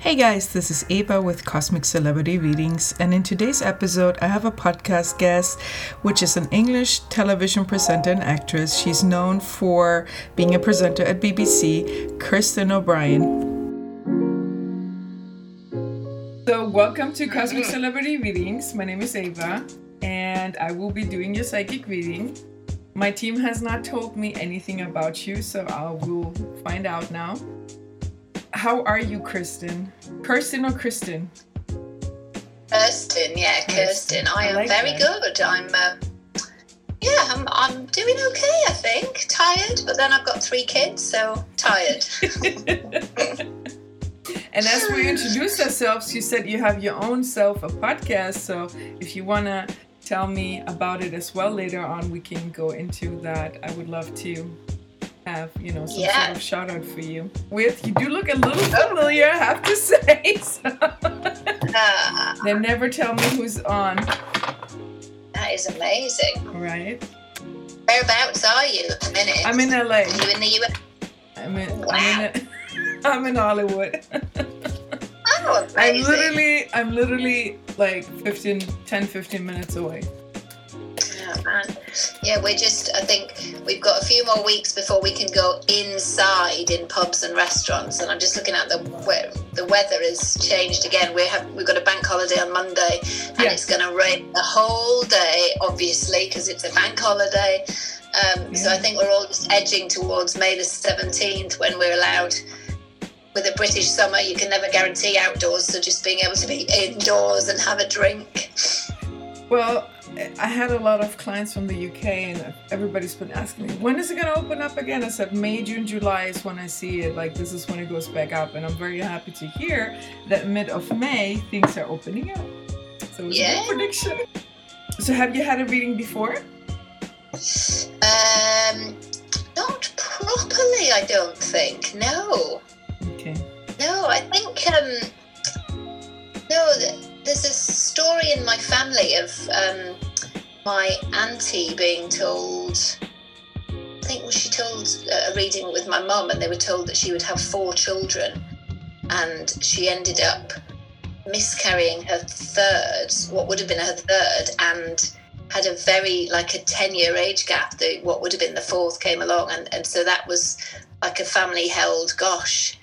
Hey guys, this is Eva with Cosmic Celebrity Readings, and in today's episode, I have a podcast guest, which is an English television presenter and actress. She's known for being a presenter at BBC, Kirsten O'Brien. So, welcome to Cosmic Celebrity Readings. My name is Eva, and I will be doing your psychic reading. My team has not told me anything about you, so I will find out now. How are you, Kristen? Kirsten or Kristen? Kirsten, yeah, Kirsten. I, I am like very that. good. I'm, uh, yeah, I'm, I'm doing okay. I think tired, but then I've got three kids, so tired. and as we introduced ourselves, you said you have your own self a podcast. So if you wanna tell me about it as well later on, we can go into that. I would love to have, you know, some yeah. sort of shout out for you. With you do look a little familiar, I have to say. So. Uh, they never tell me who's on. That is amazing. Right. Whereabouts are you at the minute? I'm in LA. Are you in the US? I'm in, wow. I'm in, I'm in Hollywood. oh, amazing. I'm literally, I'm literally like 15, 10, 15 minutes away man. Yeah, we're just, I think we've got a few more weeks before we can go inside in pubs and restaurants. And I'm just looking at the the weather has changed again. We have we've got a bank holiday on Monday, and yeah. it's going to rain the whole day, obviously, because it's a bank holiday. Um, yeah. So I think we're all just edging towards May the 17th when we're allowed. With a British summer, you can never guarantee outdoors, so just being able to be indoors and have a drink. Well, I had a lot of clients from the UK, and everybody's been asking me, when is it going to open up again? I said, May, June, July is when I see it. Like, this is when it goes back up. And I'm very happy to hear that mid of May, things are opening up. So it's yeah. a prediction. So, have you had a reading before? Um, not properly, I don't think. No. Okay. No, I think, um, no, there's a story in my family of um, my auntie being told. I think she told uh, a reading with my mum, and they were told that she would have four children, and she ended up miscarrying her third, what would have been her third, and had a very like a 10 year age gap that what would have been the fourth came along and, and so that was like a family held gosh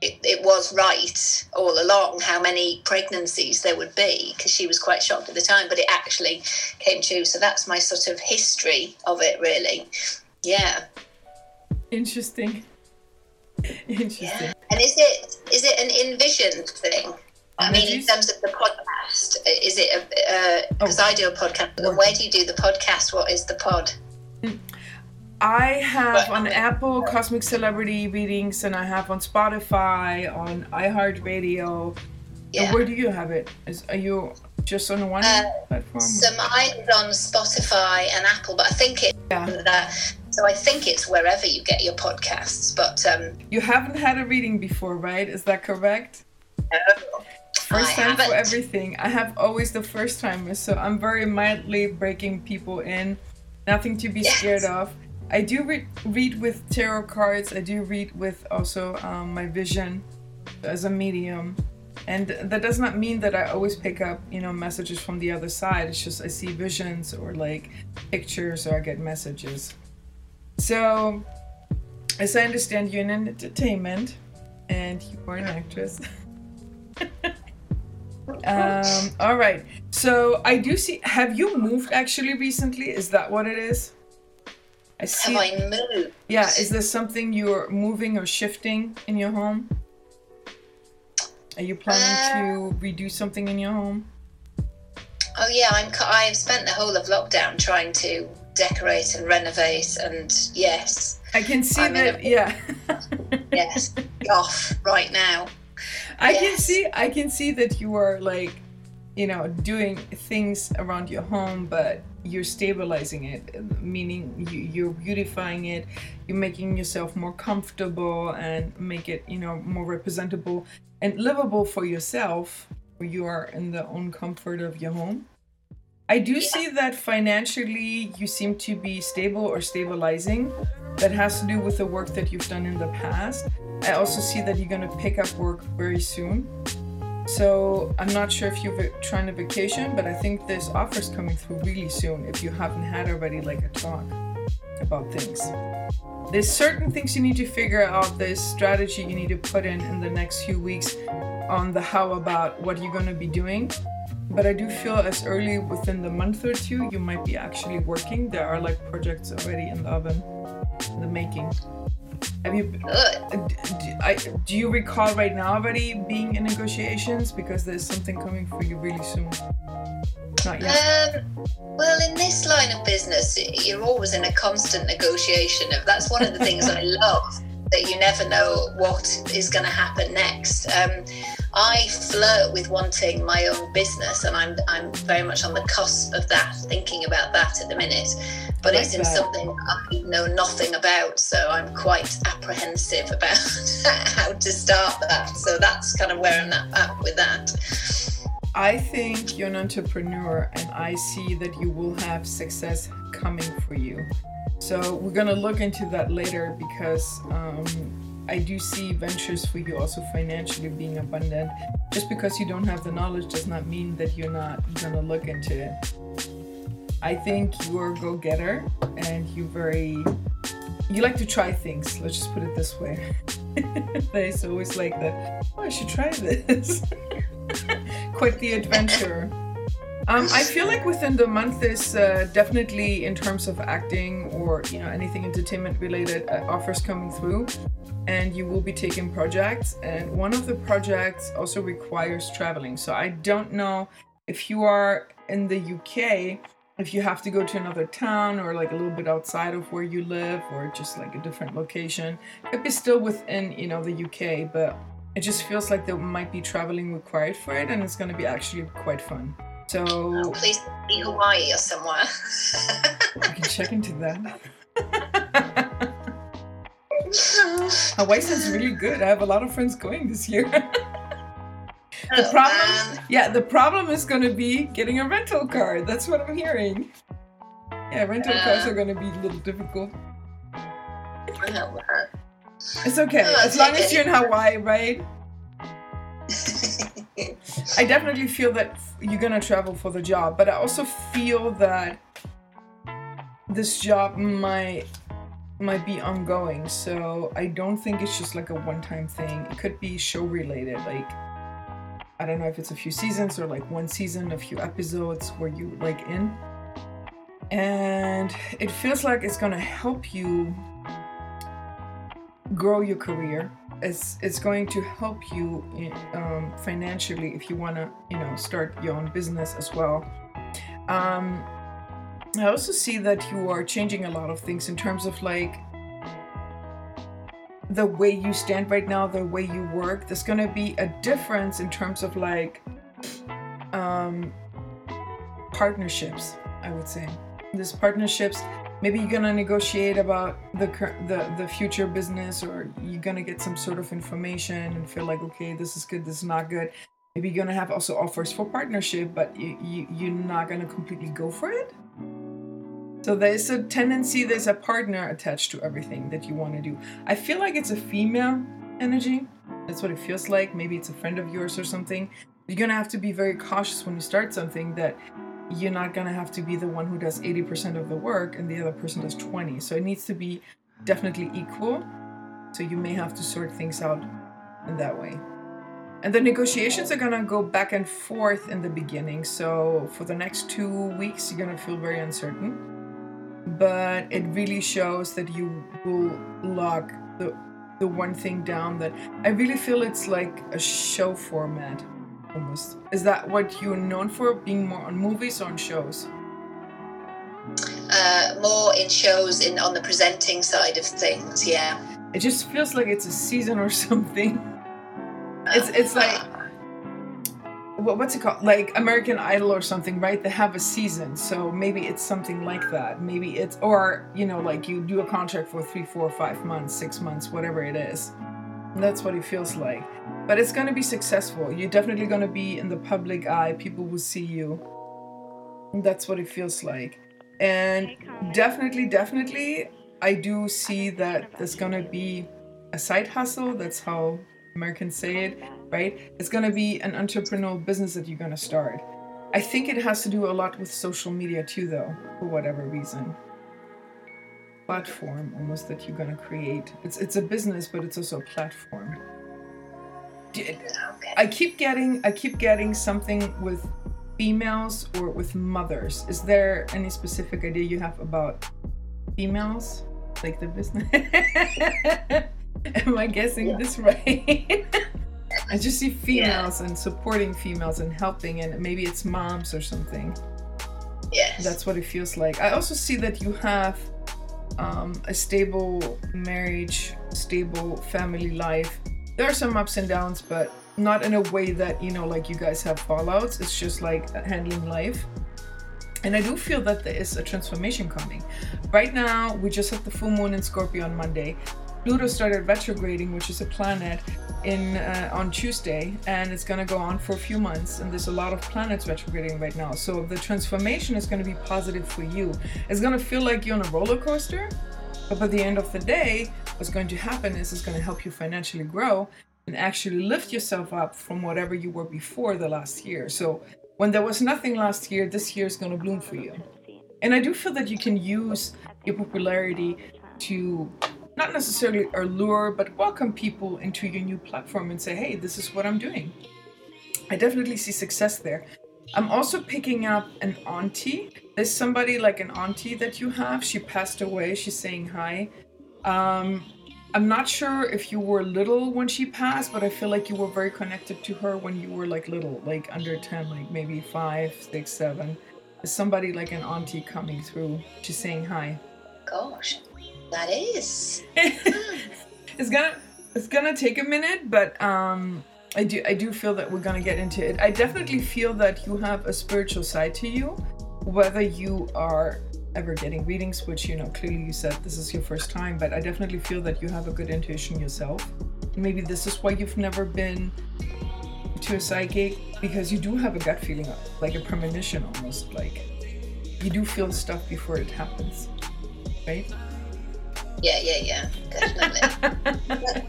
it, it was right all along how many pregnancies there would be because she was quite shocked at the time, but it actually came true. So that's my sort of history of it, really. Yeah. Interesting. Interesting. Yeah. And is it is it an envisioned thing? I mean, in terms of the podcast, is it because uh, oh. I do a podcast? Where do you do the podcast? What is the pod? I have on Apple Cosmic Celebrity Readings, and I have on Spotify, on iHeartRadio. Yeah. Where do you have it? Is are you just on one uh, platform? So mine is on Spotify and Apple, but I think it. Yeah. So I think it's wherever you get your podcasts. But um, you haven't had a reading before, right? Is that correct? No. First time for everything. I have always the first timers, so I'm very mildly breaking people in. Nothing to be yes. scared of. I do re- read with tarot cards. I do read with also um, my vision as a medium, and that does not mean that I always pick up you know messages from the other side. It's just I see visions or like pictures or I get messages. So, as I understand, you're in entertainment, and you are an actress. um, all right. So I do see. Have you moved actually recently? Is that what it is? I see. Have I moved? Yeah, is there something you're moving or shifting in your home? Are you planning uh, to redo something in your home? Oh yeah, I'm. I've spent the whole of lockdown trying to decorate and renovate, and yes, I can see I'm that. A, yeah. yes, off right now. I yes. can see. I can see that you are like, you know, doing things around your home, but you're stabilizing it meaning you, you're beautifying it you're making yourself more comfortable and make it you know more representable and livable for yourself you are in the own comfort of your home I do yeah. see that financially you seem to be stable or stabilizing. That has to do with the work that you've done in the past. I also see that you're going to pick up work very soon. So I'm not sure if you're trying a vacation, but I think this offer's coming through really soon if you haven't had already like a talk about things. There's certain things you need to figure out, there's strategy you need to put in in the next few weeks on the how about what you're going to be doing. But I do feel as early within the month or two, you might be actually working. There are like projects already in the oven, in the making. Have you? Uh, do, I, do you recall right now already being in negotiations because there's something coming for you really soon? Not yet. Um, well, in this line of business, you're always in a constant negotiation. Of that's one of the things I love that you never know what is going to happen next. Um, I flirt with wanting my own business, and I'm I'm very much on the cusp of that, thinking about that at the minute. But like it's in that. something I know nothing about, so I'm quite apprehensive about how to start that. So that's kind of where I'm at with that. I think you're an entrepreneur, and I see that you will have success coming for you. So we're gonna look into that later because um, I do see ventures for you also financially being abundant. Just because you don't have the knowledge does not mean that you're not gonna look into it. I think you're a go-getter and you very you like to try things. Let's just put it this way. There's always like that. Oh, I should try this. Quite the adventure. Um, I feel like within the month is uh, definitely in terms of acting or you know anything entertainment related uh, offers coming through, and you will be taking projects. And one of the projects also requires traveling. So I don't know if you are in the UK, if you have to go to another town or like a little bit outside of where you live or just like a different location. It could be still within you know the UK, but it just feels like there might be traveling required for it, and it's going to be actually quite fun. So oh, please be Hawaii or somewhere. I can check into that. Hawaii sounds really good. I have a lot of friends going this year. the oh, problem, yeah, the problem is going to be getting a rental car. That's what I'm hearing. Yeah, rental uh, cars are going to be a little difficult. It's okay, oh, as long as you're in Hawaii, right? I definitely feel that you're gonna travel for the job, but I also feel that this job might might be ongoing. So I don't think it's just like a one-time thing. It could be show related, like I don't know if it's a few seasons or like one season, a few episodes where you like in. And it feels like it's gonna help you grow your career it's it's going to help you um, financially if you want to you know start your own business as well um, i also see that you are changing a lot of things in terms of like the way you stand right now the way you work there's going to be a difference in terms of like um, partnerships i would say. There's partnerships maybe you're gonna negotiate about the the the future business or you're gonna get some sort of information and feel like okay this is good this is not good. Maybe you're gonna have also offers for partnership but you, you you're not gonna completely go for it so there's a tendency there's a partner attached to everything that you want to do. I feel like it's a female energy. That's what it feels like. Maybe it's a friend of yours or something. You're gonna have to be very cautious when you start something that you're not going to have to be the one who does 80% of the work and the other person does 20 so it needs to be definitely equal. So you may have to sort things out in that way. And the negotiations are going to go back and forth in the beginning. So for the next two weeks you're going to feel very uncertain but it really shows that you will lock the the one thing down that i really feel it's like a show format almost. Is that what you're known for, being more on movies or on shows? Uh, more in shows, in on the presenting side of things. Yeah. It just feels like it's a season or something. It's it's like what's it called? Like American Idol or something, right? They have a season, so maybe it's something like that. Maybe it's or you know, like you do a contract for three, four, five months, six months, whatever it is. That's what it feels like but it's going to be successful. You're definitely going to be in the public eye. People will see you. That's what it feels like. And definitely, definitely, I do see that there's gonna be a side hustle. That's how Americans say it, right? It's gonna be an entrepreneurial business that you're gonna start. I think it has to do a lot with social media too, though, for whatever reason. Platform almost that you're gonna create. It's it's a business, but it's also a platform. I keep getting I keep getting something with females or with mothers. Is there any specific idea you have about females, like the business? Am I guessing yeah. this right? I just see females yeah. and supporting females and helping, and maybe it's moms or something. Yes. That's what it feels like. I also see that you have um, a stable marriage, stable family life. There are some ups and downs, but not in a way that, you know, like you guys have fallouts. It's just like handling life. And I do feel that there is a transformation coming. Right now, we just had the full moon in Scorpio on Monday. Pluto started retrograding, which is a planet, in uh, on Tuesday, and it's gonna go on for a few months. And there's a lot of planets retrograding right now, so the transformation is gonna be positive for you. It's gonna feel like you're on a roller coaster, but by the end of the day, what's going to happen is it's gonna help you financially grow and actually lift yourself up from whatever you were before the last year. So when there was nothing last year, this year is gonna bloom for you. And I do feel that you can use your popularity to not necessarily allure, but welcome people into your new platform and say, hey, this is what I'm doing. I definitely see success there. I'm also picking up an auntie. There's somebody like an auntie that you have. She passed away. She's saying hi. Um, I'm not sure if you were little when she passed, but I feel like you were very connected to her when you were like little, like under 10, like maybe five, six, seven. There's somebody like an auntie coming through. She's saying hi. Gosh. That is. it's gonna it's gonna take a minute, but um I do I do feel that we're gonna get into it. I definitely feel that you have a spiritual side to you, whether you are ever getting readings, which you know clearly you said this is your first time, but I definitely feel that you have a good intuition yourself. Maybe this is why you've never been to a psychic because you do have a gut feeling, like a premonition almost, like you do feel stuff before it happens, right? Yeah, yeah, yeah, definitely.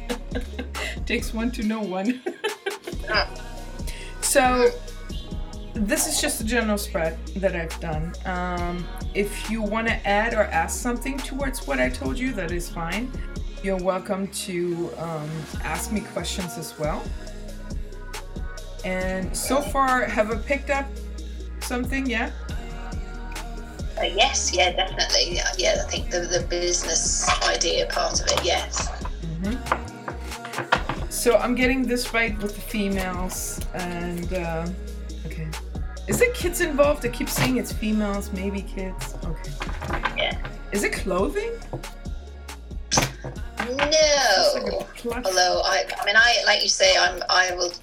Takes one to know one. so, this is just a general spread that I've done. Um, if you want to add or ask something towards what I told you, that is fine. You're welcome to um, ask me questions as well. And so far, have I picked up something? Yeah. Uh, yes, yeah, definitely. Yeah, yeah, I think the, the business idea part of it, yes. Mm-hmm. So I'm getting this right with the females, and uh, okay. Is it kids involved? I keep saying it's females, maybe kids. Okay. Yeah. Is it clothing? No. Like Although I, I mean, I like you say, I'm, I will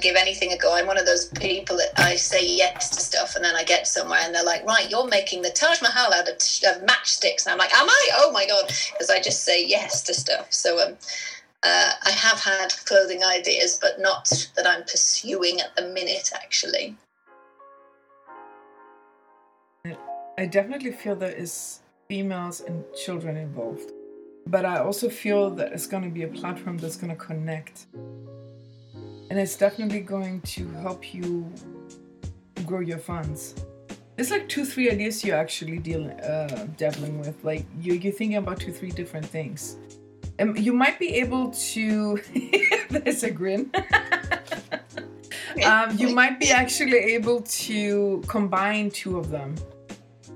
give anything a go. I'm one of those people that I say yes to stuff, and then I get somewhere, and they're like, "Right, you're making the Taj Mahal out of, of matchsticks," and I'm like, "Am I? Oh my god!" Because I just say yes to stuff. So um, uh, I have had clothing ideas, but not that I'm pursuing at the minute, actually. I definitely feel there is females and children involved, but I also feel that it's going to be a platform that's going to connect and it's definitely going to help you grow your funds. It's like two, three ideas you're actually dealing, uh, dabbling with. Like you, you're thinking about two, three different things. And you might be able to. there's a grin. um, you might be actually able to combine two of them.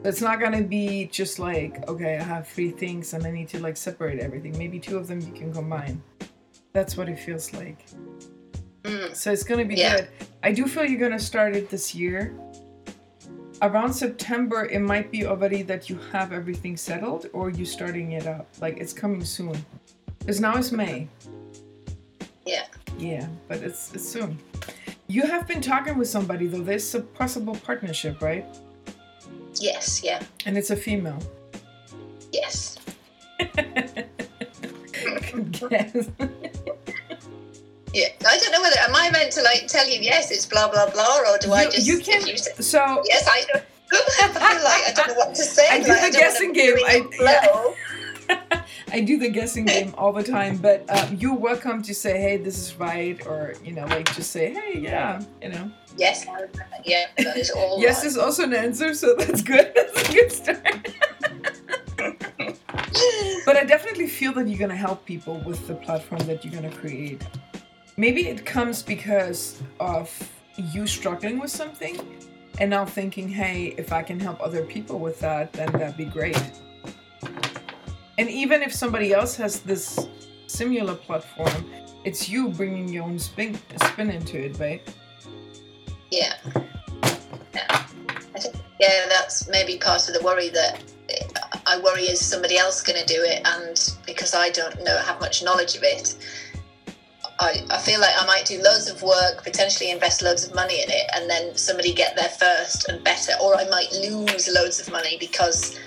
It's not gonna be just like, okay, I have three things and I need to like separate everything. Maybe two of them you can combine. That's what it feels like. Mm. So it's gonna be yeah. good. I do feel you're gonna start it this year. Around September, it might be already that you have everything settled, or you starting it up. Like it's coming soon. Because now it's May. Yeah. Yeah, but it's it's soon. You have been talking with somebody though. There's a possible partnership, right? Yes. Yeah. And it's a female. Yes. Yes. Yeah, I don't know whether am I meant to like tell you yes, it's blah blah blah, or do you, I just you can? You say, so yes, I do. I feel like I don't know what to say. I do like, the I guessing game. I, yeah. I do the guessing game all the time, but um, you're welcome to say, "Hey, this is right," or you know, like just say, "Hey, yeah," you know. Yes, yeah, that is all. yes right. is also an answer, so that's good. That's a good start. but I definitely feel that you're gonna help people with the platform that you're gonna create. Maybe it comes because of you struggling with something and now thinking, hey, if I can help other people with that, then that'd be great. And even if somebody else has this similar platform, it's you bringing your own spin, spin into it, right? Yeah. Yeah. Yeah, that's maybe part of the worry that I worry is somebody else going to do it, and because I don't know have much knowledge of it, I, I feel like I might do loads of work, potentially invest loads of money in it, and then somebody get there first and better, or I might lose loads of money because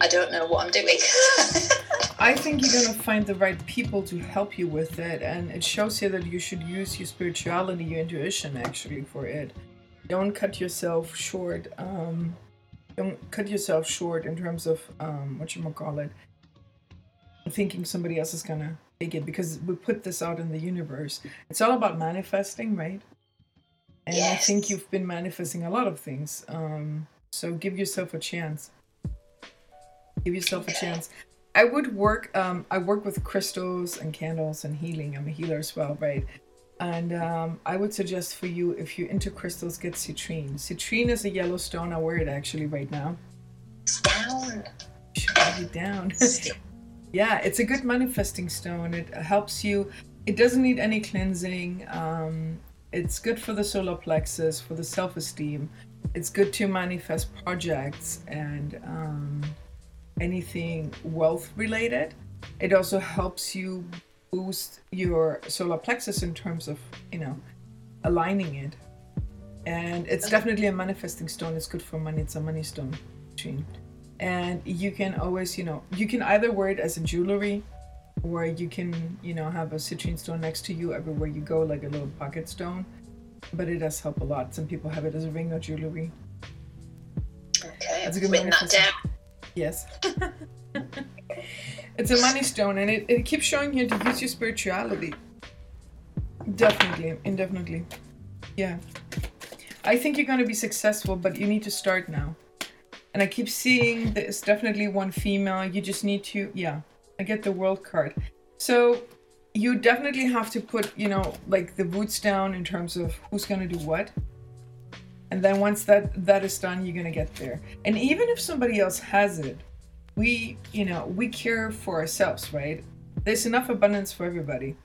I don't know what I'm doing. I think you're gonna find the right people to help you with it, and it shows here that you should use your spirituality, your intuition, actually, for it. Don't cut yourself short. Um, don't cut yourself short in terms of um, what you might call it. Thinking somebody else is gonna it because we put this out in the universe. It's all about manifesting, right? And I think you've been manifesting a lot of things. Um, so give yourself a chance. Give yourself a chance. I would work. Um, I work with crystals and candles and healing. I'm a healer as well, right? And um, I would suggest for you, if you're into crystals, get citrine. Citrine is a yellow stone. I wear it actually right now. It's down. Should write it down. yeah, it's a good manifesting stone. It helps you. It doesn't need any cleansing. Um, it's good for the solar plexus, for the self-esteem. It's good to manifest projects and um, anything wealth related. It also helps you boost your solar plexus in terms of, you know, aligning it. And it's definitely a manifesting stone. It's good for money. It's a money stone. Gene. And you can always, you know, you can either wear it as a jewelry or you can, you know, have a citrine stone next to you everywhere you go, like a little pocket stone. But it does help a lot. Some people have it as a ring or jewelry. Okay, That's a good written that down. Yes. it's a money stone and it, it keeps showing here to use your spirituality. Definitely, indefinitely. Yeah. I think you're gonna be successful, but you need to start now. And I keep seeing there's definitely one female. You just need to yeah. I get the world card. So you definitely have to put, you know, like the boots down in terms of who's gonna do what. And then once that that is done, you're gonna get there. And even if somebody else has it, we, you know, we care for ourselves, right? There's enough abundance for everybody.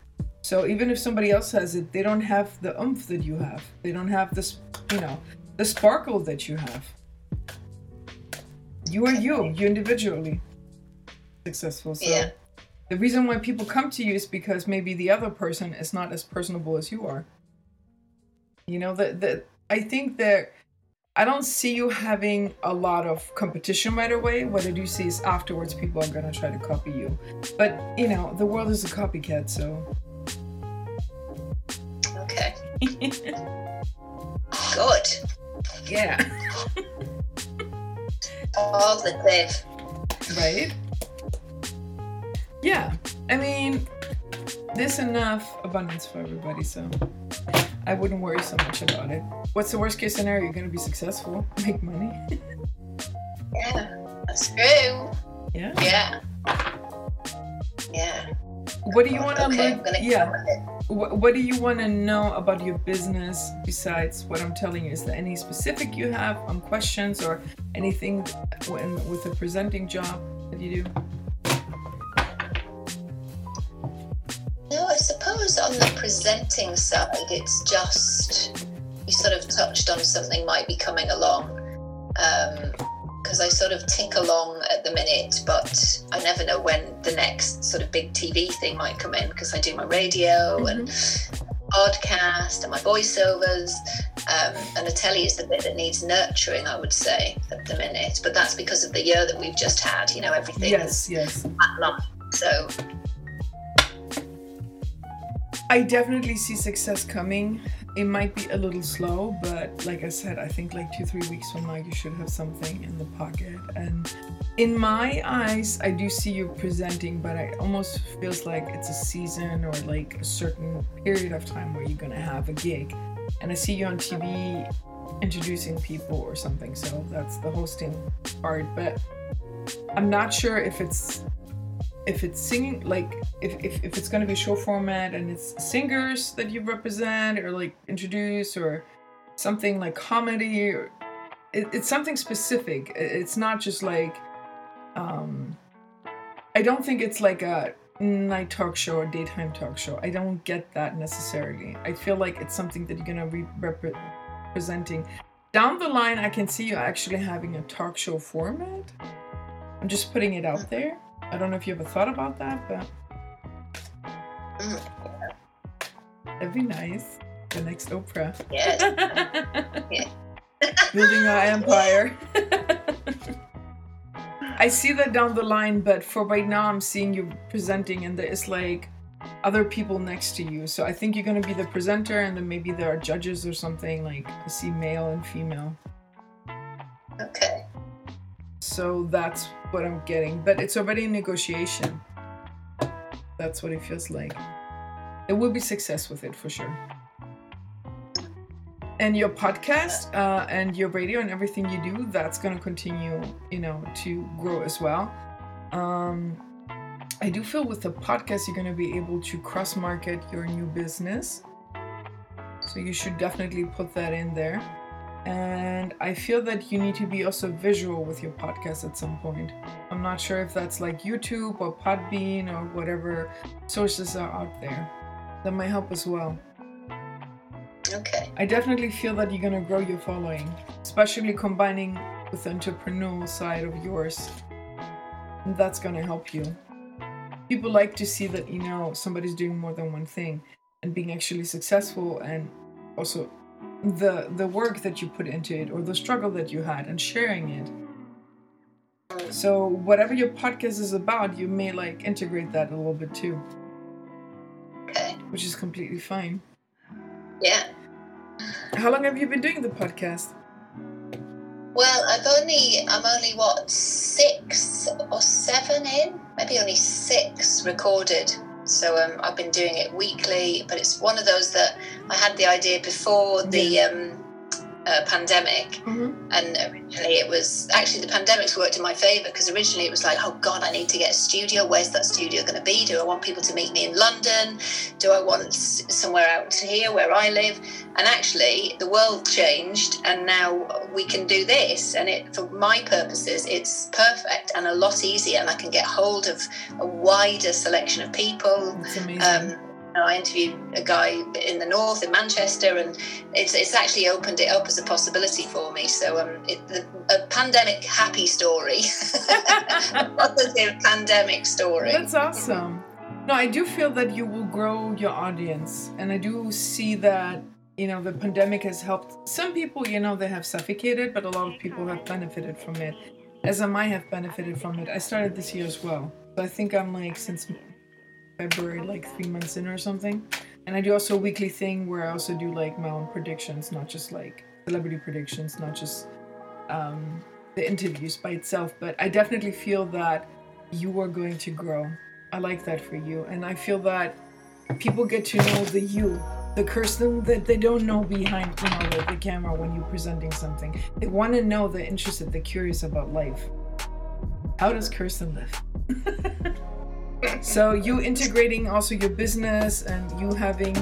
So even if somebody else has it, they don't have the oomph that you have. They don't have this, you know, the sparkle that you have. You are you, you individually successful. So Yeah. the reason why people come to you is because maybe the other person is not as personable as you are. You know, that that I think that I don't see you having a lot of competition right away. What I do see is afterwards people are gonna try to copy you. But you know, the world is a copycat, so Okay, good. yeah. Positive. right? Yeah. I mean, there's enough abundance for everybody, so I wouldn't worry so much about it. What's the worst case scenario? You're gonna be successful, make money. Yeah, that's true. yeah. Yeah. Yeah. What do you want to okay, learn? Yeah. go with it. What, what do you want to know about your business besides what I'm telling you? Is there any specific you have on questions or anything when, with a presenting job that you do? No, I suppose on the presenting side, it's just you sort of touched on something might be coming along. Um, Because I sort of tink along at the minute, but I never know when the next sort of big TV thing might come in because I do my radio and podcast and my voiceovers. Um, and the telly is the bit that needs nurturing, I would say, at the minute. But that's because of the year that we've just had. You know, everything Yes, yes. flatlined. So I definitely see success coming it might be a little slow, but like I said, I think like two, three weeks from now, you should have something in the pocket. And in my eyes, I do see you presenting, but it almost feels like it's a season or like a certain period of time where you're gonna have a gig. And I see you on TV introducing people or something, so that's the hosting part. But I'm not sure if it's if it's singing like if, if, if it's going to be show format and it's singers that you represent or like introduce or something like comedy or it, it's something specific. It's not just like um i don't think it's like a night talk show or daytime talk show. I don't get that necessarily. I feel like it's something that you're going to be rep- representing down the line i can see you actually having a talk show format. I'm just putting it out there I don't know if you ever thought about that, but that'd be nice. The next Oprah. Yeah. Building our empire. I see that down the line, but for right now, I'm seeing you presenting, and there is like other people next to you. So I think you're gonna be the presenter, and then maybe there are judges or something. Like I see male and female. Okay. So that's what I'm getting. But it's already in negotiation. That's what it feels like. It will be success with it for sure. And your podcast uh, and your radio and everything you do, that's going to continue, you know, to grow as well. Um, I do feel with the podcast, you're going to be able to cross market your new business. So you should definitely put that in there. And I feel that you need to be also visual with your podcast at some point. I'm not sure if that's like YouTube or Podbean or whatever sources are out there. That might help as well. Okay. I definitely feel that you're gonna grow your following, especially combining with the entrepreneurial side of yours. That's gonna help you. People like to see that you know somebody's doing more than one thing and being actually successful and also the the work that you put into it or the struggle that you had and sharing it. So whatever your podcast is about you may like integrate that a little bit too. Okay. Which is completely fine. Yeah. How long have you been doing the podcast? Well i've only i'm only what six or seven in? Maybe only six recorded so um, I've been doing it weekly, but it's one of those that I had the idea before the um, uh, pandemic, mm-hmm. and originally it was actually the pandemic's worked in my favour because originally it was like, oh God, I need to get a studio. Where's that studio going to be? Do I want people to meet me in London? Do I want somewhere out here where I live? And actually, the world changed, and now we can do this. And it, for my purposes, it's perfect and a lot easier, and I can get hold of a wider selection of people. Um, I interviewed a guy in the north in Manchester, and it's it's actually opened it up as a possibility for me. So um, it, the, a pandemic happy story, a positive pandemic story. That's awesome. No, I do feel that you will grow your audience, and I do see that you know the pandemic has helped some people. You know, they have suffocated, but a lot of people have benefited from it. As I might have benefited from it. I started this year as well. So I think I'm like since February, like three months in or something. And I do also a weekly thing where I also do like my own predictions, not just like celebrity predictions, not just um, the interviews by itself. But I definitely feel that you are going to grow. I like that for you. And I feel that people get to know the you, the Kirsten that they don't know behind you know, the, the camera when you're presenting something. They want to know, they're interested, they're curious about life. How does Kirsten live? so you integrating also your business and you having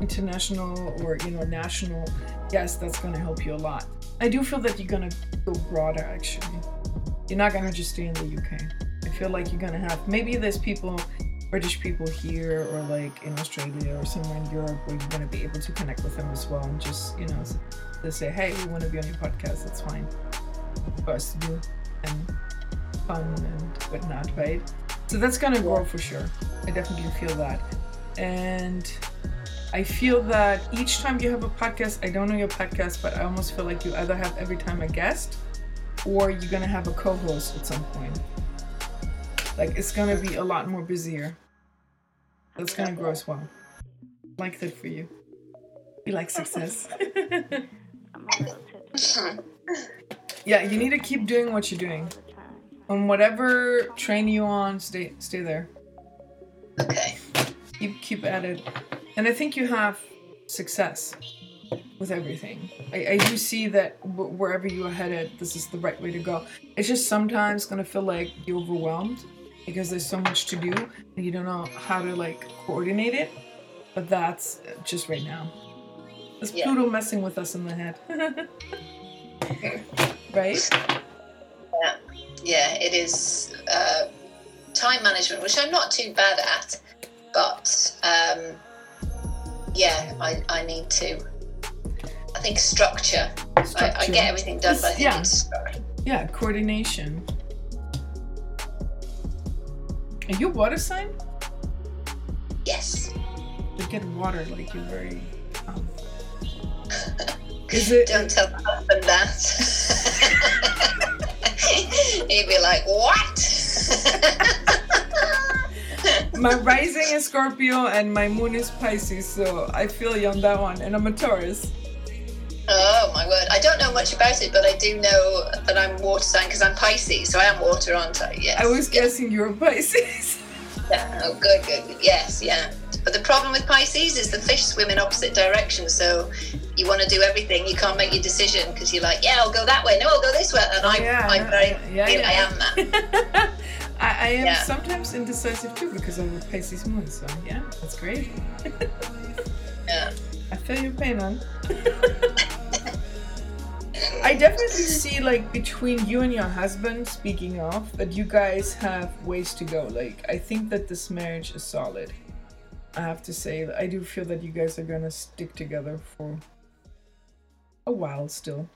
international or you know national yes that's going to help you a lot. I do feel that you're going to go broader actually. You're not going to just stay in the uk i feel like you're going to have maybe there's people british people here or like in australia or somewhere in europe where you're going to be able to connect with them as well and just you know to say hey we want to be on your podcast? That's fine. For us to do and fun and whatnot right so that's gonna grow for sure. I definitely feel that. And I feel that each time you have a podcast, I don't know your podcast, but I almost feel like you either have every time a guest or you're gonna have a co-host at some point. Like it's gonna be a lot more busier. That's gonna grow as well. Like that for you. You like success. yeah, you need to keep doing what you're doing. On whatever train you on, stay stay there. Okay. Keep keep at it. And I think you have success with everything. I, I do see that w- wherever you are headed, this is the right way to go. It's just sometimes gonna feel like you're overwhelmed because there's so much to do and you don't know how to like coordinate it. But that's just right now. It's Yeah. Pluto messing with us in the head. right? Yeah, it is uh, time management, which I'm not too bad at, but um, yeah, I, I need to. I think structure. I, I get everything done, but I think Yeah. it's structure. Yeah, coordination. Are you water sign? Yes. You get water like you're very. Um, is it? Don't tell my husband that. He'd be like, "What?" My rising is Scorpio and my moon is Pisces, so I feel you on that one. And I'm a Taurus. oh my word! I don't know much about it, but I do know that I'm water sign because I'm Pisces, so I am water, aren't I? Yes. I was yes. guessing you were Pisces. Yeah, oh, good, good, good. Yes, yeah. But the problem with Pisces is the fish swim in opposite directions. So you want to do everything. You can't make your decision because you're like, yeah, I'll go that way. No, I'll go this way. And I, yeah, I very yeah, yeah. I am that. I, I am Yeah. sometimes indecisive too because I'm a Pisces moon, so yeah, that's great. Yeah. I feel your pain, man. I definitely see like between you and your husband, speaking of, that you guys have ways to go. Like I think that this marriage is solid. I have to say, I do feel that you guys are gonna stick together for a while still.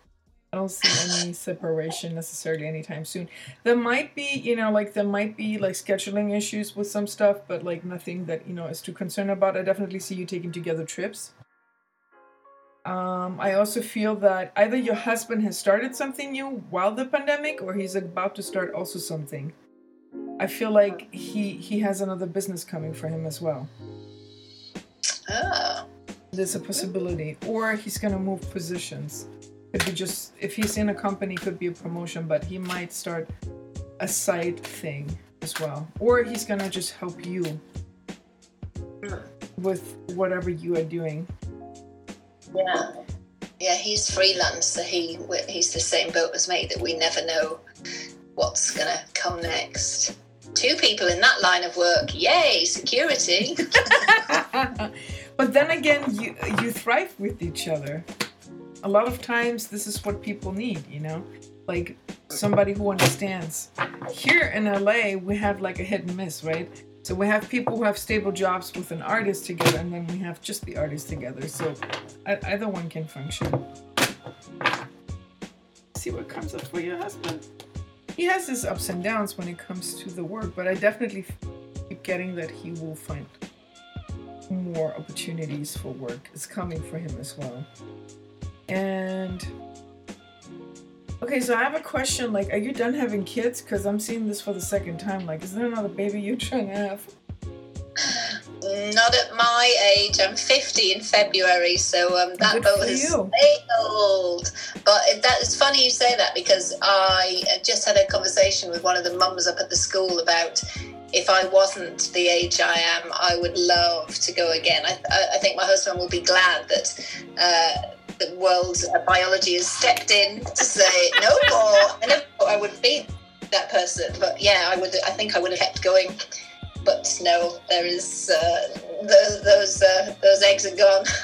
I don't see any separation necessarily anytime soon. There might be, you know, like there might be like scheduling issues with some stuff, but like nothing that, you know, is too concerned about. I definitely see you taking together trips. Um, I also feel that either your husband has started something new while the pandemic or he's about to start also something. I feel like he he has another business coming for him as well. Oh, There's a possibility. Or he's gonna move positions. Could be just if he's in a company could be a promotion, but he might start a side thing as well. Or he's gonna just help you hmm. with whatever you are doing. yeah. Yeah, he's freelance, so he he's the same boat as me that we never know what's gonna come next. Two people in that line of work, yay, security. but then again, you you thrive with each other. A lot of times, this is what people need, you know, like somebody who understands. Here in LA, we have like a hit and miss, right? So we have people who have stable jobs with an artist together, and then we have just the artist together. So either one can function. See what comes up for your husband. He has his ups and downs when it comes to the work, but I definitely keep getting that he will find more opportunities for work It's coming for him as well. And okay, so I have a question. Like, are you done having kids? Because I'm seeing this for the second time. Like, is there another baby you're trying to have? Not at my age. I'm 50 in February, so um, that Good boat has sailed. But it, that it's funny you say that because I just had a conversation with one of the mums up at the school about if I wasn't the age I am, I would love to go again. I, I, think my husband will be glad that. Uh, the world uh, biology has stepped in to say no more. I never thought I would be that person, but yeah, I would. I think I would have kept going but no, there is uh, those those uh, those eggs are gone.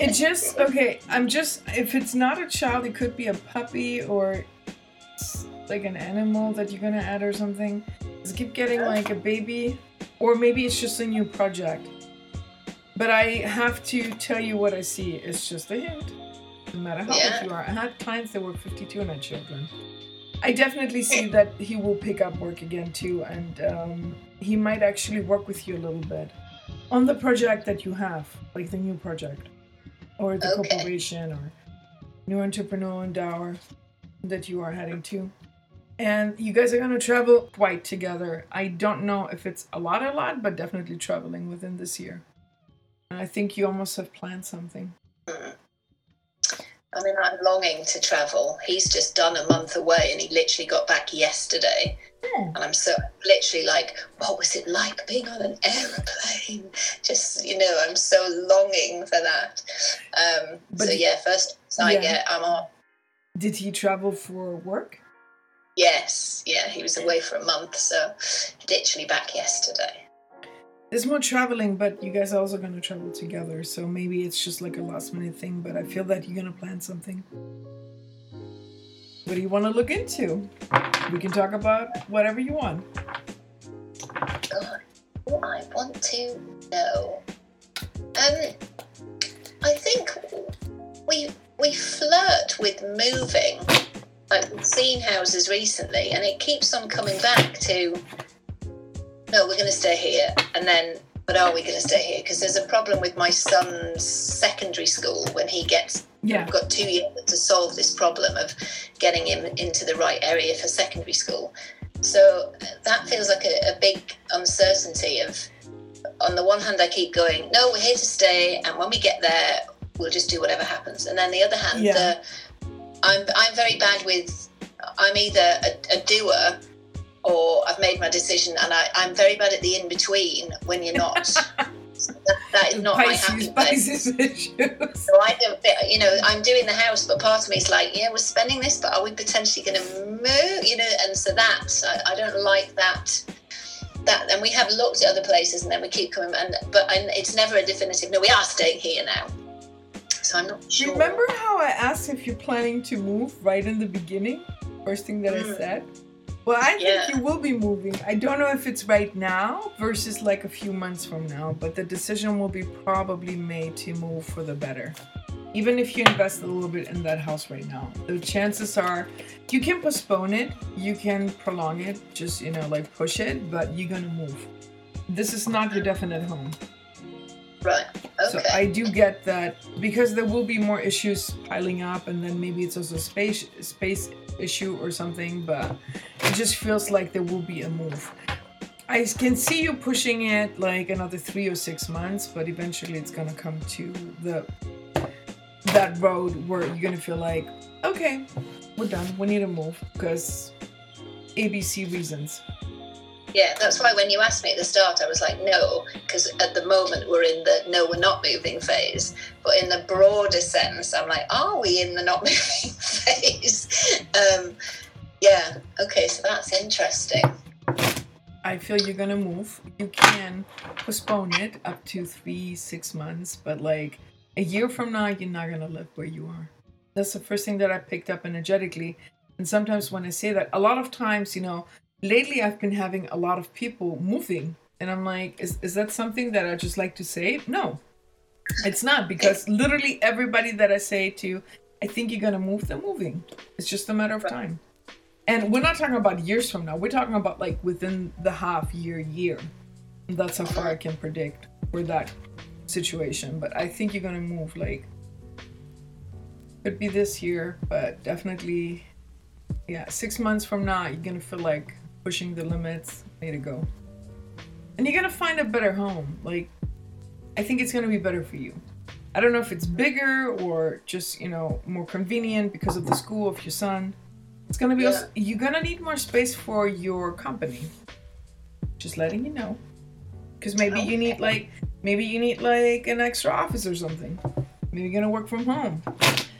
It just okay. I'm just if it's not a child, it could be a puppy or like an animal that you're gonna add or something. Just keep getting like a baby, or maybe it's just a new project. But I have to tell you what I see. It's just a hint. No matter how Yeah. old you are, I had clients that were 52 and had children. I definitely see that he will pick up work again too, and um, he might actually work with you a little bit on the project that you have, like the new project, or the Okay. corporation, or new entrepreneur endower that you are heading to. And you guys are gonna travel quite together. I don't know if it's a lot, a lot, but definitely traveling within this year. And I think you almost have planned something. Uh, I mean, I'm longing to travel. He's just done a month away and he literally got back yesterday. Oh. And I'm so literally like, what was it like being on an aeroplane? Just, you know, I'm so longing for that. Um, But so, yeah, first I yeah. get, I'm on. Did he travel for work? Yes, yeah, he was away for a month. So, literally back yesterday. There's more traveling, but you guys are also gonna travel together, so maybe it's just like a last minute thing. But I feel that you're gonna plan something. What do you want to look into? We can talk about whatever you want. I want to know. Um, I think we we flirt with moving. We've seen houses recently, and it keeps on coming back to. No, we're going to stay here, and then. But are we going to stay here? Because there's a problem with my son's secondary school when he gets Yeah. We've got two years to solve this problem of getting him into the right area for secondary school. So that feels like a, a big uncertainty of, on the one hand, I keep going, no, we're here to stay, and when we get there, we'll just do whatever happens. And then the other hand, Yeah. the, I'm I'm very bad with, I'm either a, a doer or I've made my decision, and I, I'm very bad at the in between when you're not. So that, that is not my happy place. So I don't, you know, I'm doing the house, but part of me is like, yeah, we're spending this, but are we potentially going to move? You know, and so that I, I don't like that. That and we have looked at other places, and then we keep coming, and but and it's never a definitive. No, we are staying here now. So I'm not sure. Do you remember how I asked if you're planning to move right in the beginning? First thing that I Mm. said? Well, I think Yeah. you will be moving. I don't know if it's right now versus like a few months from now, but the decision will be probably made to move for the better. Even if you invest a little bit in that house right now, the chances are you can postpone it, you can prolong it, just you know, like push it, but you're gonna move. This is not your definite home. Right. So I do get that because there will be more issues piling up, and then maybe it's also space space issue or something. But it just feels like there will be a move. I can see you pushing it like another three or six months, but eventually it's gonna come to the that road where you're gonna feel like, okay, we're done. We need to move because ABC reasons. Yeah, that's why when you asked me at the start, I was like, no, because at the moment we're in the no, we're not moving phase. But in the broader sense, I'm like, are we in the not moving phase? Um, yeah. Okay, so that's interesting. I feel you're gonna move. You can postpone it up to three, six months, but like a year from now, you're not gonna live where you are. That's the first thing that I picked up energetically. And sometimes when I say that, a lot of times, you know, lately I've been having a lot of people moving. And I'm like, is, is that something that I just like to say? No, it's not because literally everybody that I say to, I think you're gonna move, they're moving. It's just a matter of time. And we're not talking about years from now. We're talking about like within the half year, year. That's how far I can predict for that situation. But I think you're gonna move like could be this year, but definitely yeah, six months from now you're gonna feel like pushing the limits, way to go. And you're gonna find a better home. Like I think it's gonna be better for you. I don't know if it's bigger or just, you know, more convenient because of the school of your son. It's gonna be Yeah. also, you're gonna need more space for your company. Just letting you know. Because maybe you need like maybe you need like an extra office or something. Maybe you're gonna work from home.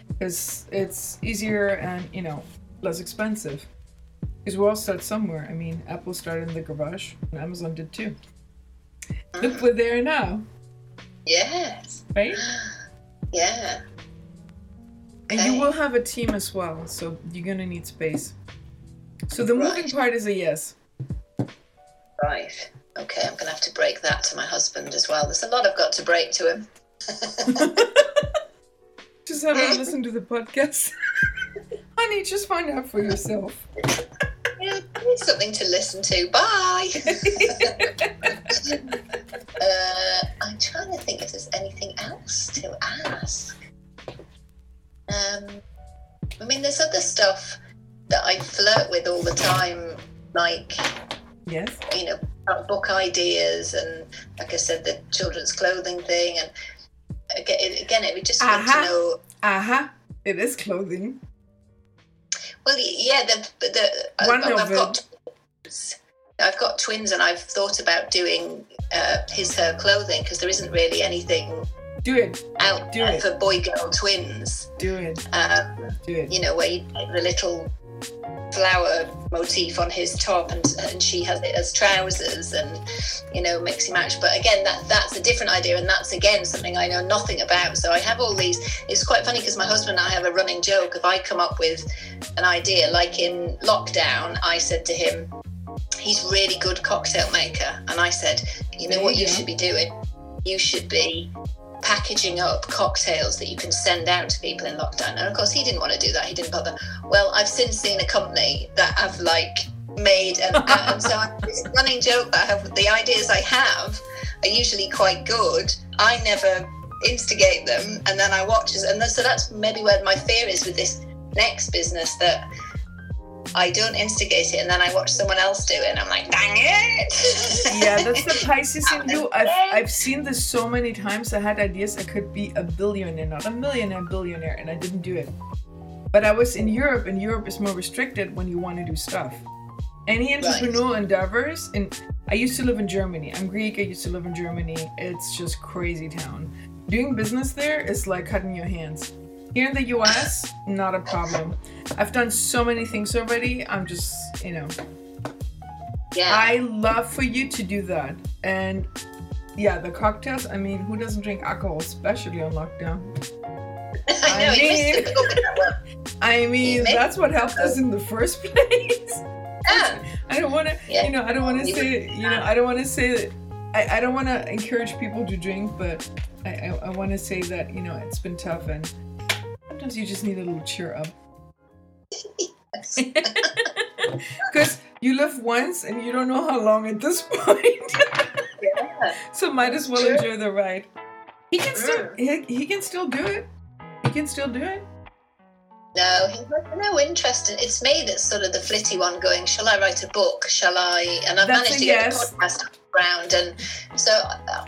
Because it's easier and you know less expensive. Because we all start somewhere. I mean, Apple started in the garage, and Amazon did too. Look, we're there now, Yes. right? Yeah. And Okay. you will have a team as well, so you're gonna need space. So the moving part is a yes. Right. Okay, I'm going to have to break that to my husband as well. There's a lot I've got to break to him. Just have a listen to the podcast. Honey, just find out for yourself. Something to listen to. Bye. uh, I'm trying to think if there's anything else to ask. Um, I mean, there's other stuff that I flirt with all the time, like yes. you know, book ideas and, like I said, the children's clothing thing, and aga- again, it would just good to know. Uh-huh. know. Aha, it is clothing. Well, yeah, the the One of I've them. got twins. I've got twins, and I've thought about doing uh, his her clothing because there isn't really anything Do it, out Do it. for boy girl twins. do it, Um, do it. you know, where you take the little flower motif on his top and, and she has it as trousers and you know mixy match. But again that that's a different idea and that's again something i know nothing about. So i have all these it's quite funny because my husband and i have a running joke. If i come up with an idea like in lockdown i said to him he's really good cocktail maker. And i said you know what you you should be doing? You should be packaging up cocktails that you can send out to people in lockdown. And of course, he didn't want to do that. He didn't bother. Well, I've since seen a company that have like made, and, and so it's a running joke that I have. The ideas I have are usually quite good. I never instigate them, and then I watch. it. And so that's maybe where my fear is with this next business that. I don't instigate it, and then I watch someone else do it, and I'm like, "Dang it!" yeah, that's the Pisces in you. I've I've seen this so many times. I had ideas I could be a billionaire, not a millionaire, billionaire, and I didn't do it. But I was in Europe, and Europe is more restricted when you want to do stuff. Any entrepreneurial endeavors, and I used to live in Germany. I'm Greek. I used to live in Germany. It's just crazy town. Doing business there is like cutting your hands. Here in the US, not a problem. I've done so many things already. I'm just, you know, yeah, I love for you to do that. And yeah, the cocktails, I mean, who doesn't drink alcohol, especially on lockdown? I know. I mean- the book that one. I mean, that's what helped us in the first place. Yeah. I don't want to, Yeah. you know, I don't want to say, you know, I don't want to say that. I, I don't want to encourage people to drink, but I, I, I want to say that, you know, it's been tough and sometimes you just need a little cheer up. Because you live once and you don't know how long at this point. Yeah. So might as well Sure. enjoy the ride. He can still he, he can still do it. He can still do it. No, he has no interest in it's me that's sort of the flitty one going, shall I write a book? Shall I and I've That's managed to yes. get the podcast off the ground and so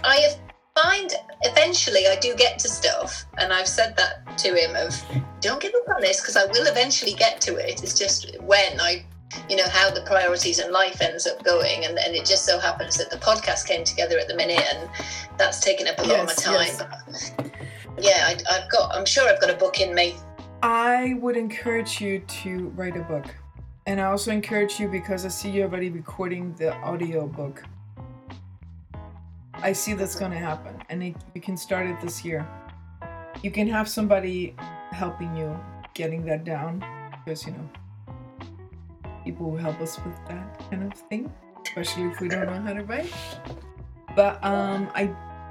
I have find eventually I do get to stuff and I've said that to him of don't give up on this because I will eventually get to it. It's just when I you know how the priorities in life ends up going and, and it just so happens that the podcast came together at the minute and that's taken up a lot Yes, of my time. But yeah, I, I've got I'm sure I've got a book in me. I would encourage you to write a book. And I also encourage you because I see you already recording the audio book. I see that's mm-hmm. going to happen. And it, you can start it this year. You can have somebody helping you getting that down. Because, you know, people will help us with that kind of thing. Especially if we don't know how to write. But um, I,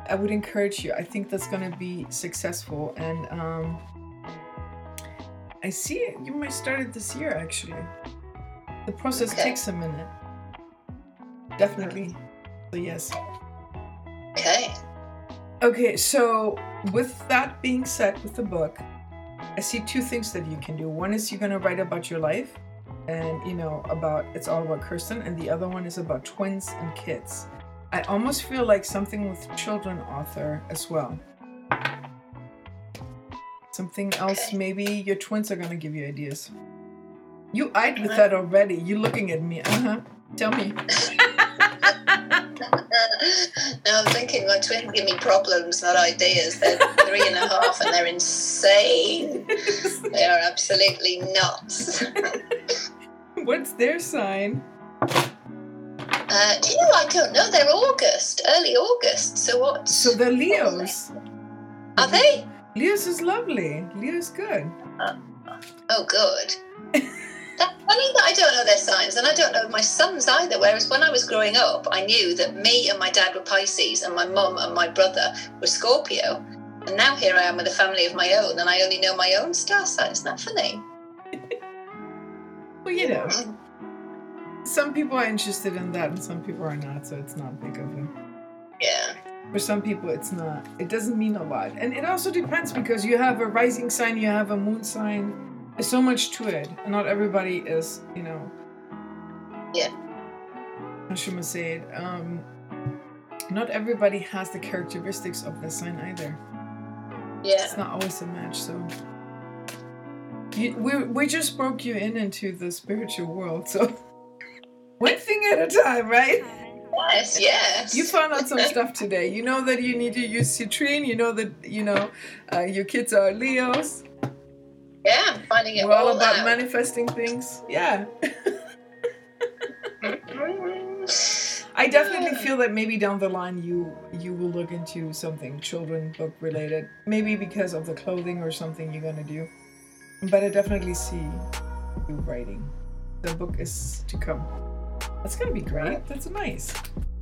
I would encourage you. I think that's going to be successful. And um, I see it. You might start it this year, actually. The process Okay. takes a minute. Definitely. So, yes. Okay. Okay, so with that being said, with the book, I see two things that you can do. One is you're going to write about your life and, you know, about it's all about Kirsten, and the other one is about twins and kids. I almost feel like something with children author as well. Something else, Okay. maybe your twins are going to give you ideas. You eyed with Uh-huh. that already. You're looking at me. Uh huh. Tell me. no, I'm thinking my twins give me problems, not ideas. They're three and a half and they're insane. They are absolutely nuts. What's their sign? Uh, do you know? I don't know. They're August, early August. So what? So they're Leos. Are they? Leos is lovely. Leo's good. Oh, good. That's funny that I don't know their signs, and I don't know my sons either. Whereas when I was growing up, I knew that me and my dad were Pisces, and my mum and my brother were Scorpio. And now here I am with a family of my own, and I only know my own star sign. Isn't that funny? Well, you know, some people are interested in that and some people are not, so it's not big of a. Yeah. For some people, it's not. It doesn't mean a lot. And it also depends because you have a rising sign, you have a moon sign. There's so much to it. Not everybody is, you know. Yeah. How should I say it? Um, not everybody has the characteristics of the sign either. Yeah. It's not always a match, so. You, we, we just broke you in into the spiritual world, so one thing at a time, right? Yes, yes. You found out some stuff today. You know that you need to use citrine. You know that you know uh, your kids are Leos. Yeah, I'm finding it We're all all about out. manifesting things. Yeah. Mm-hmm. I definitely feel that maybe down the line you you will look into something children book related. Maybe because of the clothing or something you're gonna do. But I definitely see you writing. The book is to come. That's gonna be great. That's nice.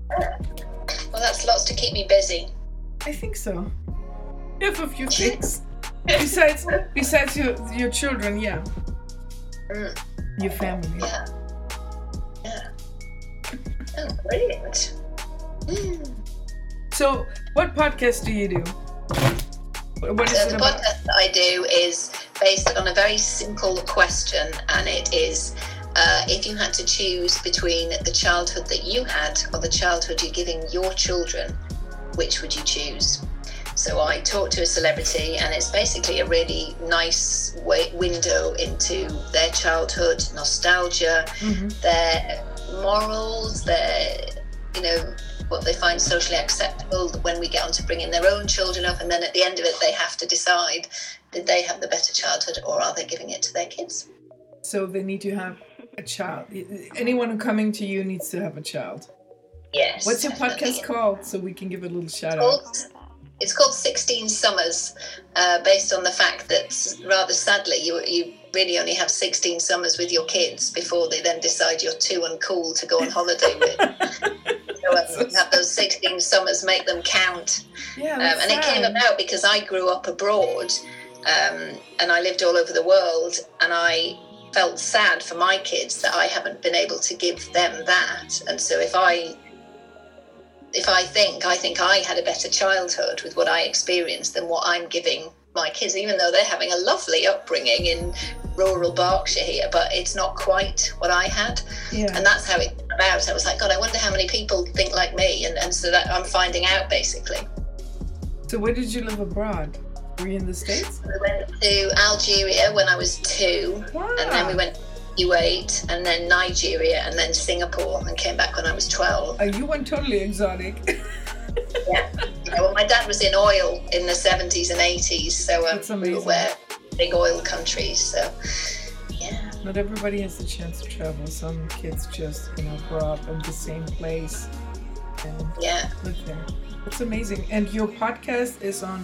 Well, that's lots to keep me busy. I think so. You have a few things. Besides besides your your children, yeah. Mm, Your family. yeah. Yeah. Oh, brilliant. Mm. So what podcast do you do? What is So the about? podcast that I do is based on a very simple question, and it is uh, if you had to choose between the childhood that you had or the childhood you're giving your children, which would you choose? So I talk to a celebrity, and it's basically a really nice way, window into their childhood, nostalgia, Mhm. their morals, their, you know, what they find socially acceptable when we get on to bringing their own children up. And then at the end of it, they have to decide did they have the better childhood or are they giving it to their kids? So they need to have a child. Anyone coming to you needs to have a child. Yes. What's your definitely. podcast called? So we can give a little shout out. Called, it's called 16 Summers, uh, based on the fact that rather sadly you, you really only have 16 summers with your kids before they then decide you're too uncool to go on holiday with. so um, have those 16 summers, make them count. Yeah, Um, and it came about because I grew up abroad um, and I lived all over the world and I felt sad for my kids that I haven't been able to give them that. And so if I if I think I think I had a better childhood with what I experienced than what I'm giving my kids, even though they're having a lovely upbringing in rural Berkshire here, but it's not quite what I had Yeah. and that's how it came about. I was like, God, I wonder how many people think like me, and, and so that I'm finding out basically. So where did you live abroad? Were you in the States? We went to Algeria when I was two, Wow. and then we went Kuwait, and then Nigeria, and then Singapore, and came back when I was 12. Oh, you went totally exotic. Yeah. well, my dad was in oil in the 70s and 80s, so um, That's we were big oil countries. So, yeah. Not everybody has the chance to travel. Some kids just, you know, grow up in the same place and Yeah. live there. It's amazing. And your podcast is on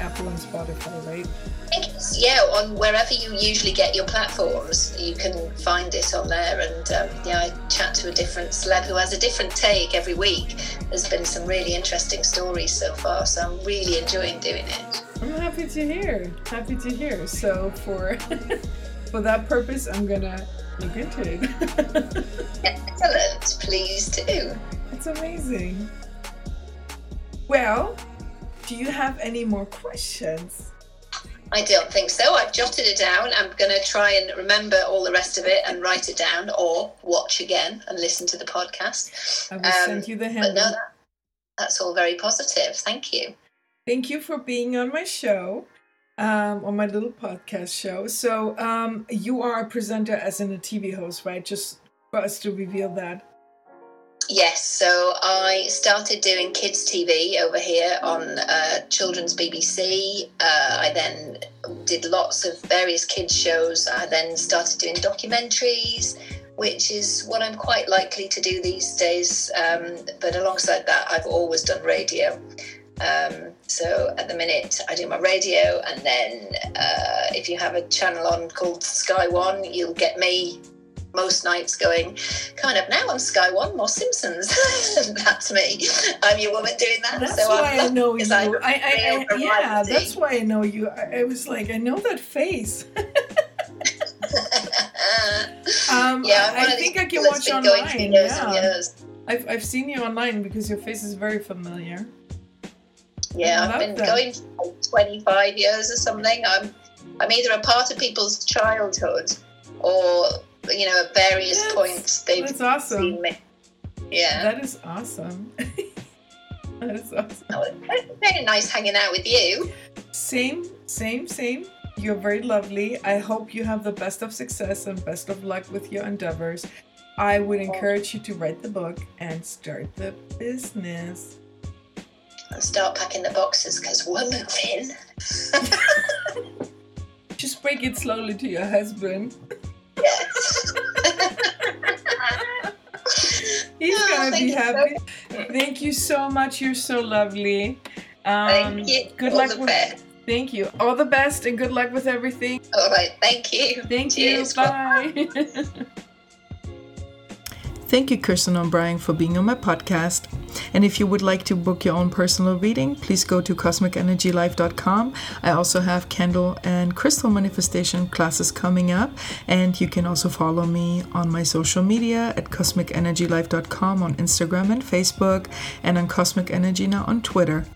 Apple and Spotify, right? I think it's, yeah, on wherever you usually get your platforms, you can find it on there. And um, yeah, I chat to a different celeb who has a different take every week. There's been some really interesting stories so far, so I'm really enjoying doing it. I'm happy to hear. Happy to hear. So for for that purpose, I'm gonna look into it. Excellent, please do. it's amazing. Well, do you have any more questions? I don't think so. I've jotted it down. I'm going to try and remember all the rest of it and write it down or watch again and listen to the podcast. I will Um, send you the But no, that, that's all very positive. Thank you. Thank you for being on my show, um, on my little podcast show. So, um, you are a presenter as in a TV host, right? Just for us to reveal that. Yes, so I started doing kids TV over here on uh, Children's BBC. Uh, I then did lots of various kids shows. I then started doing documentaries, which is what I'm quite likely to do these days. Um, but alongside that, I've always done radio. Um, so at the minute, I do my radio, and then uh, if you have a channel on called Sky One, you'll get me most nights going, kind of now on Sky One, more Simpsons. that's me. I'm your woman doing that. That's so why I I'm know you. I'm I, I, I, yeah, that's why I know you. I, I was like, I know that face. Um, yeah, I'm I, one I of these think I can watch been going for online. Yeah, years. I've, I've seen you online because your face is very familiar. Yeah, I I've been that. going for like 25 years or something. I'm I'm either a part of people's childhood or you know at various Yes, points they've That's awesome. seen me. Yeah. That is awesome. that is awesome. Oh, very nice hanging out with you. Same, same, same. You're very lovely. I hope you have the best of success and best of luck with your endeavors. I would oh. encourage you to write the book and start the business. And start packing the boxes because we're moving. Just break it slowly to your husband. Yes. He's Oh, gonna be happy. Thank you so much. You're so lovely. Um, Thank you. Good All luck the with. best. Thank you. All the best and good luck with everything. All right. Thank you. Thank Cheers. you. Bye. Thank you, Kirsten O'Brien, for being on my podcast. And if you would like to book your own personal reading, please go to cosmicenergylife.com. I also have candle and crystal manifestation classes coming up. And you can also follow me on my social media at cosmicenergylife.com on Instagram and Facebook, and on Cosmic Energy now on Twitter.